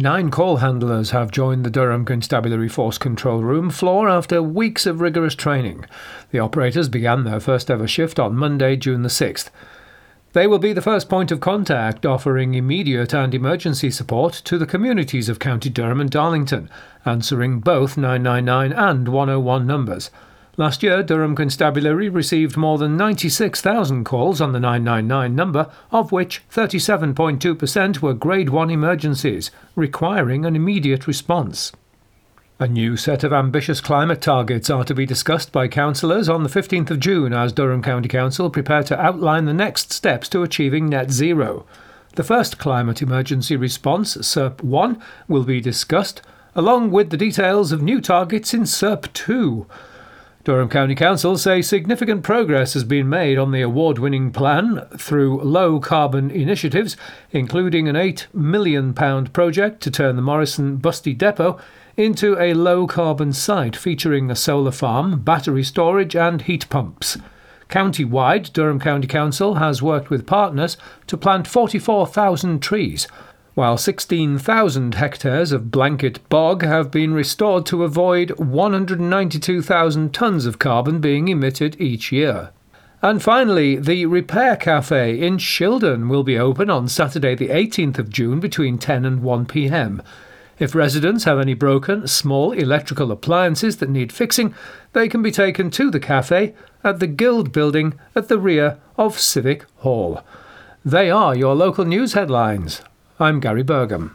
Nine call handlers have joined the Durham Constabulary Force Control Room floor after weeks of rigorous training. The operators began their first ever shift on Monday, June the 6th. They will be the first point of contact, offering immediate and emergency support to the communities of County Durham and Darlington, answering both 999 and 101 numbers. Last year, Durham Constabulary received more than 96,000 calls on the 999 number, of which 37.2% were Grade 1 emergencies, requiring an immediate response. A new set of ambitious climate targets are to be discussed by councillors on the 15th of June as Durham County Council prepare to outline the next steps to achieving net zero. The first climate emergency response, CERP 1, will be discussed, along with the details of new targets in CERP 2. Durham County Council say significant progress has been made on the award winning plan through low carbon initiatives, including an £8 million project to turn the Morrison Busty Depot into a low carbon site featuring a solar farm, battery storage, and heat pumps. County wide, Durham County Council has worked with partners to plant 44,000 trees while 16,000 hectares of blanket bog have been restored to avoid 192,000 tonnes of carbon being emitted each year. And finally, the Repair Cafe in Shildon will be open on Saturday, the 18th of June between 10 and 1 pm. If residents have any broken, small electrical appliances that need fixing, they can be taken to the cafe at the Guild building at the rear of Civic Hall. They are your local news headlines. I'm Gary Burgum.